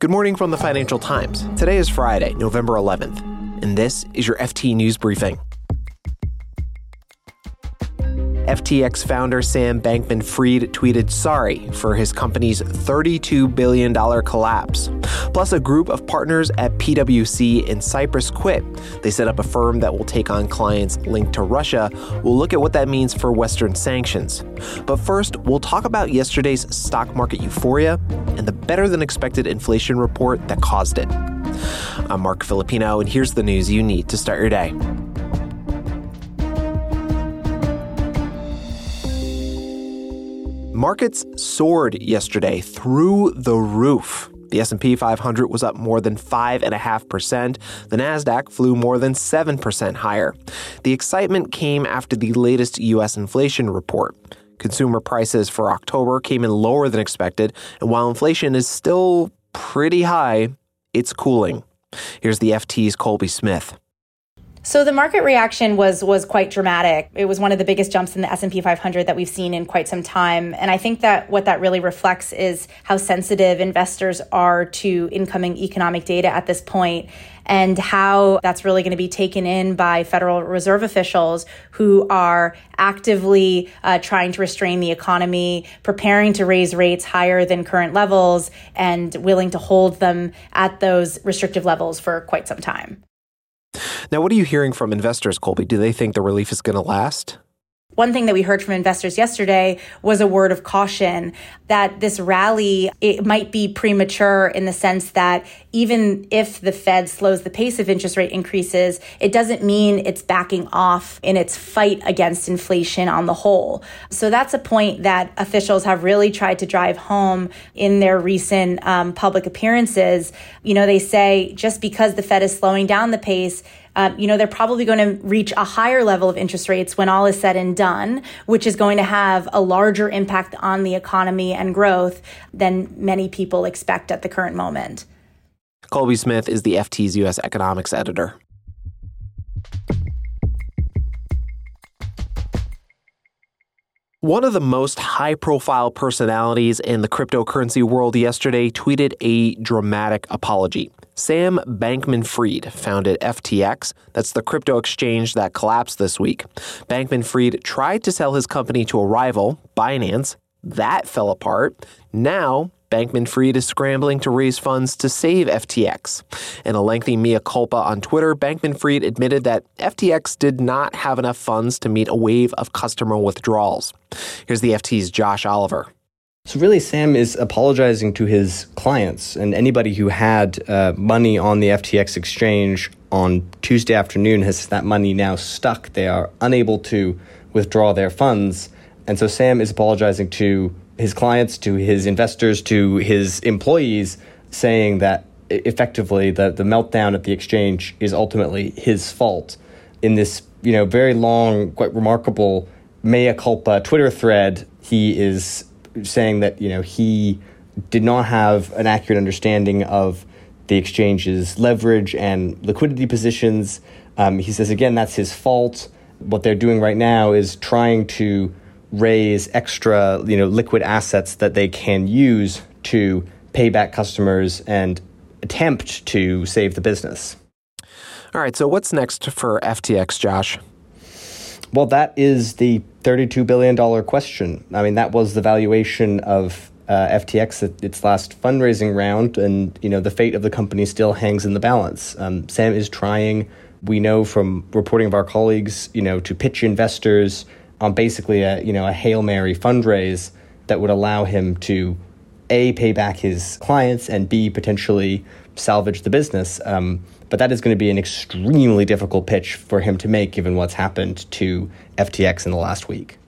Good morning from the Financial Times. Today is Friday, November 11th, and this is your FT News Briefing. FTX founder Sam Bankman Fried tweeted sorry for his company's $32 billion collapse. Plus, a group of partners at PwC in Cyprus quit. They set up a firm that will take on clients linked to Russia. We'll look at what that means for Western sanctions. But first, we'll talk about yesterday's stock market euphoria and the better than expected inflation report that caused it. I'm Marc Filippino, and here's the news you need to start your day. Markets soared yesterday through the roof. The S&P 500 was up more than 5.5%. The Nasdaq flew more than 7% higher. The excitement came after the latest US inflation report. Consumer prices for October came in lower than expected, and while inflation is still pretty high, it's cooling. Here's the FT's Colby Smith. So the market reaction was was quite dramatic. It was one of the biggest jumps in the S&P 500 that we've seen in quite some time, and I think that what that really reflects is how sensitive investors are to incoming economic data at this point and how that's really going to be taken in by Federal Reserve officials who are actively uh, trying to restrain the economy, preparing to raise rates higher than current levels, and willing to hold them at those restrictive levels for quite some time. Now, what are you hearing from investors, Colby? Do they think the relief is going to last? One thing that we heard from investors yesterday was a word of caution that this rally it might be premature in the sense that even if the Fed slows the pace of interest rate increases, it doesn't mean it's backing off in its fight against inflation on the whole. So that's a point that officials have really tried to drive home in their recent um, public appearances. You know, they say just because the Fed is slowing down the pace, uh, you know, they're probably going to reach a higher level of interest rates when all is said and done, which is going to have a larger impact on the economy and growth than many people expect at the current moment. Colby Smith is the FT's U.S. economics editor. One of the most high profile personalities in the cryptocurrency world yesterday tweeted a dramatic apology. Sam Bankman Fried founded FTX. That's the crypto exchange that collapsed this week. Bankman Fried tried to sell his company to a rival, Binance. That fell apart. Now, Bankman Fried is scrambling to raise funds to save FTX. In a lengthy mea culpa on Twitter, Bankman Fried admitted that FTX did not have enough funds to meet a wave of customer withdrawals. Here's the FT's Josh Oliver. So, really, Sam is apologizing to his clients and anybody who had uh, money on the FTX exchange on Tuesday afternoon has that money now stuck. They are unable to withdraw their funds. And so, Sam is apologizing to his clients, to his investors, to his employees, saying that effectively the, the meltdown at the exchange is ultimately his fault. In this, you know, very long, quite remarkable mea culpa Twitter thread, he is saying that, you know, he did not have an accurate understanding of the exchange's leverage and liquidity positions. Um, he says, again, that's his fault. What they're doing right now is trying to raise extra, you know, liquid assets that they can use to pay back customers and attempt to save the business. All right, so what's next for FTX, Josh? Well, that is the $32 billion question. I mean, that was the valuation of uh, FTX at its last fundraising round, and you know the fate of the company still hangs in the balance. Um, Sam is trying. We know from reporting of our colleagues, you know, to pitch investors on basically a you know a hail mary fundraise that would allow him to a pay back his clients and b potentially salvage the business. Um, but that is going to be an extremely difficult pitch for him to make given what's happened to FTX in the last week.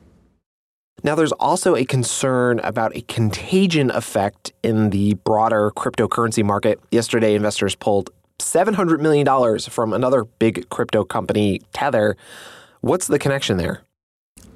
Now, there's also a concern about a contagion effect in the broader cryptocurrency market. Yesterday, investors pulled $700 million from another big crypto company, Tether. What's the connection there?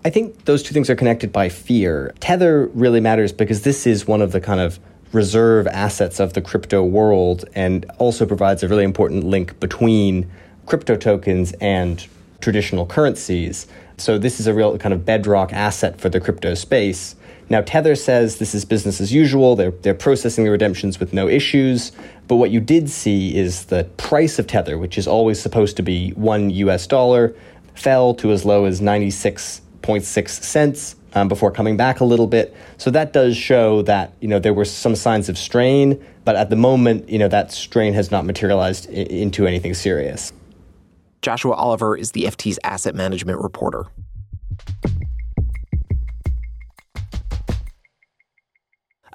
I think those two things are connected by fear. Tether really matters because this is one of the kind of reserve assets of the crypto world and also provides a really important link between crypto tokens and traditional currencies. So this is a real kind of bedrock asset for the crypto space. Now, Tether says this is business as usual. They're, they're processing the redemptions with no issues. But what you did see is the price of Tether, which is always supposed to be one US dollar, fell to as low as 96.6 cents um, before coming back a little bit. So that does show that, you know, there were some signs of strain, but at the moment, you know, that strain has not materialized I- into anything serious. Joshua Oliver is the FT's asset management reporter.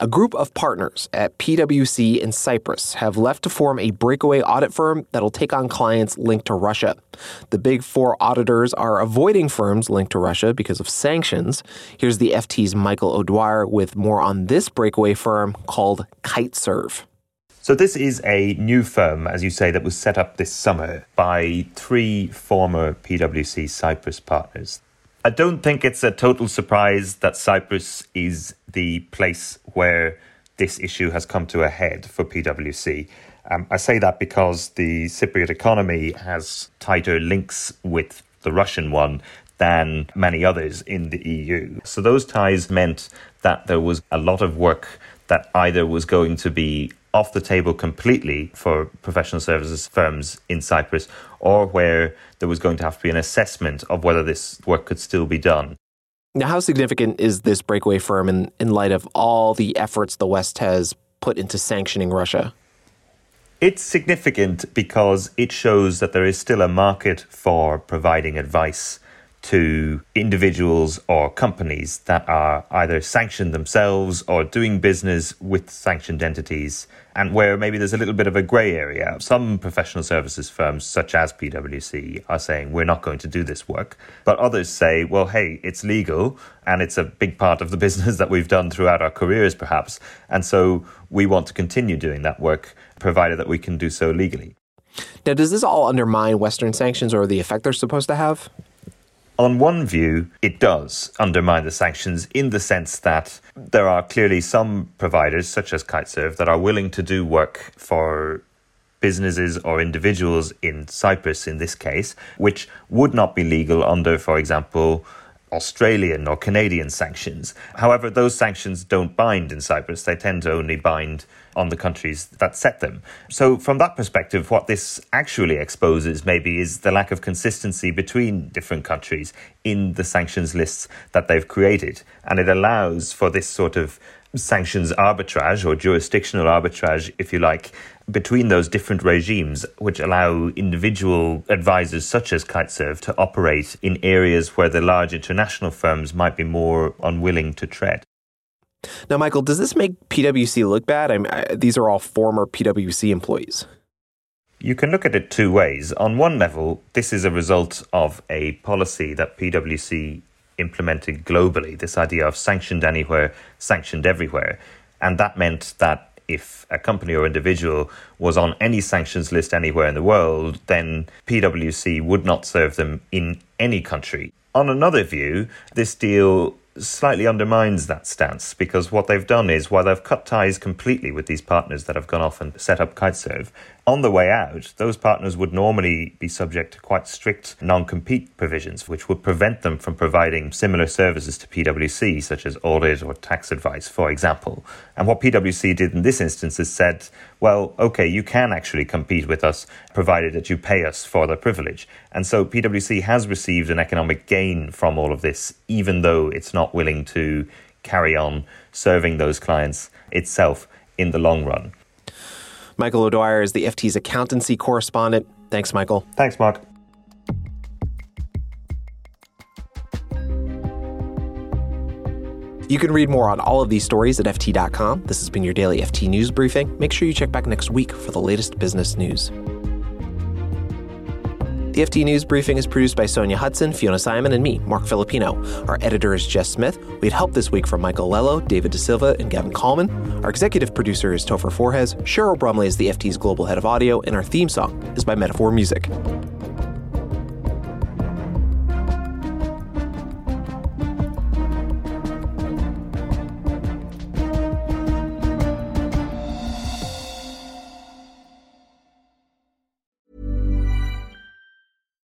A group of partners at PwC in Cyprus have left to form a breakaway audit firm that'll take on clients linked to Russia. The big four auditors are avoiding firms linked to Russia because of sanctions. Here's the FT's Michael O'Dwyer with more on this breakaway firm called Kitesurf. So, this is a new firm, as you say, that was set up this summer by three former PwC Cyprus partners. I don't think it's a total surprise that Cyprus is the place where this issue has come to a head for PwC. Um, I say that because the Cypriot economy has tighter links with the Russian one than many others in the EU. So those ties meant that there was a lot of work that either was going to be off the table completely for professional services firms in Cyprus, or where there was going to have to be an assessment of whether this work could still be done. Now, how significant is this breakaway firm in, in light of all the efforts the West has put into sanctioning Russia? It's significant because it shows that there is still a market for providing advice to individuals or companies that are either sanctioned themselves or doing business with sanctioned entities, and where maybe there's a little bit of a grey area. Some professional services firms, such as PwC, are saying we're not going to do this work, but others say, well, hey, it's legal and it's a big part of the business that we've done throughout our careers, perhaps, and so we want to continue doing that work, provided that we can do so legally. Now, does this all undermine Western sanctions or the effect they're supposed to have? On one view, it does undermine the sanctions in the sense that there are clearly some providers, such as Kitesurf, that are willing to do work for businesses or individuals in Cyprus, in this case, which would not be legal under, for example, Australian or Canadian sanctions. However, those sanctions don't bind in Cyprus. They tend to only bind on the countries that set them. So, from that perspective, what this actually exposes maybe is the lack of consistency between different countries in the sanctions lists that they've created. And it allows for this sort of sanctions arbitrage or jurisdictional arbitrage, if you like, between those different regimes, which allow individual advisors such as Kitesurf to operate in areas where the large international firms might be more unwilling to tread. Now, Michael, does this make PwC look bad? I mean, I, these are all former PwC employees. You can look at it two ways. On one level, this is a result of a policy that PwC implemented globally this idea of sanctioned anywhere, sanctioned everywhere. And that meant that if a company or individual was on any sanctions list anywhere in the world, then PwC would not serve them in any country. On another view, this deal slightly undermines that stance because what they've done is while they've cut ties completely with these partners that have gone off and set up Kitesurf, on the way out, those partners would normally be subject to quite strict non compete provisions, which would prevent them from providing similar services to PwC, such as audit or tax advice, for example. And what PwC did in this instance is said, well, okay, you can actually compete with us, provided that you pay us for the privilege. And so PwC has received an economic gain from all of this, even though it's not willing to carry on serving those clients itself in the long run. Michael O'Dwyer is the FT's accountancy correspondent. Thanks, Michael. Thanks, Marc. You can read more on all of these stories at FT.com. This has been your daily FT News Briefing. Make sure you check back next week for the latest business news. The FT News Briefing is produced by Sonja Hutson, Fiona Symon, and me, Marc Filippino. Our editor is Jess Smith. We had help this week from Michael Lello, David De Silva, and Gavin Kallmann. Our executive producer is Topher Forhecz. Cheryl Brumley is the FT's global head of audio, and our theme song is by Metaphor Music.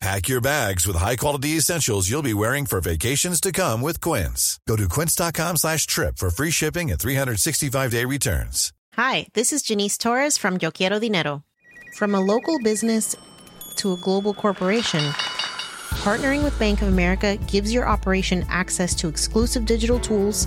Pack your bags with high-quality essentials you'll be wearing for vacations to come with Quince. Go to quince.com slash trip for free shipping and 365-day returns. Hi, this is Janice Torres from Yo Quiero Dinero. From a local business to a global corporation, partnering with Bank of America gives your operation access to exclusive digital tools,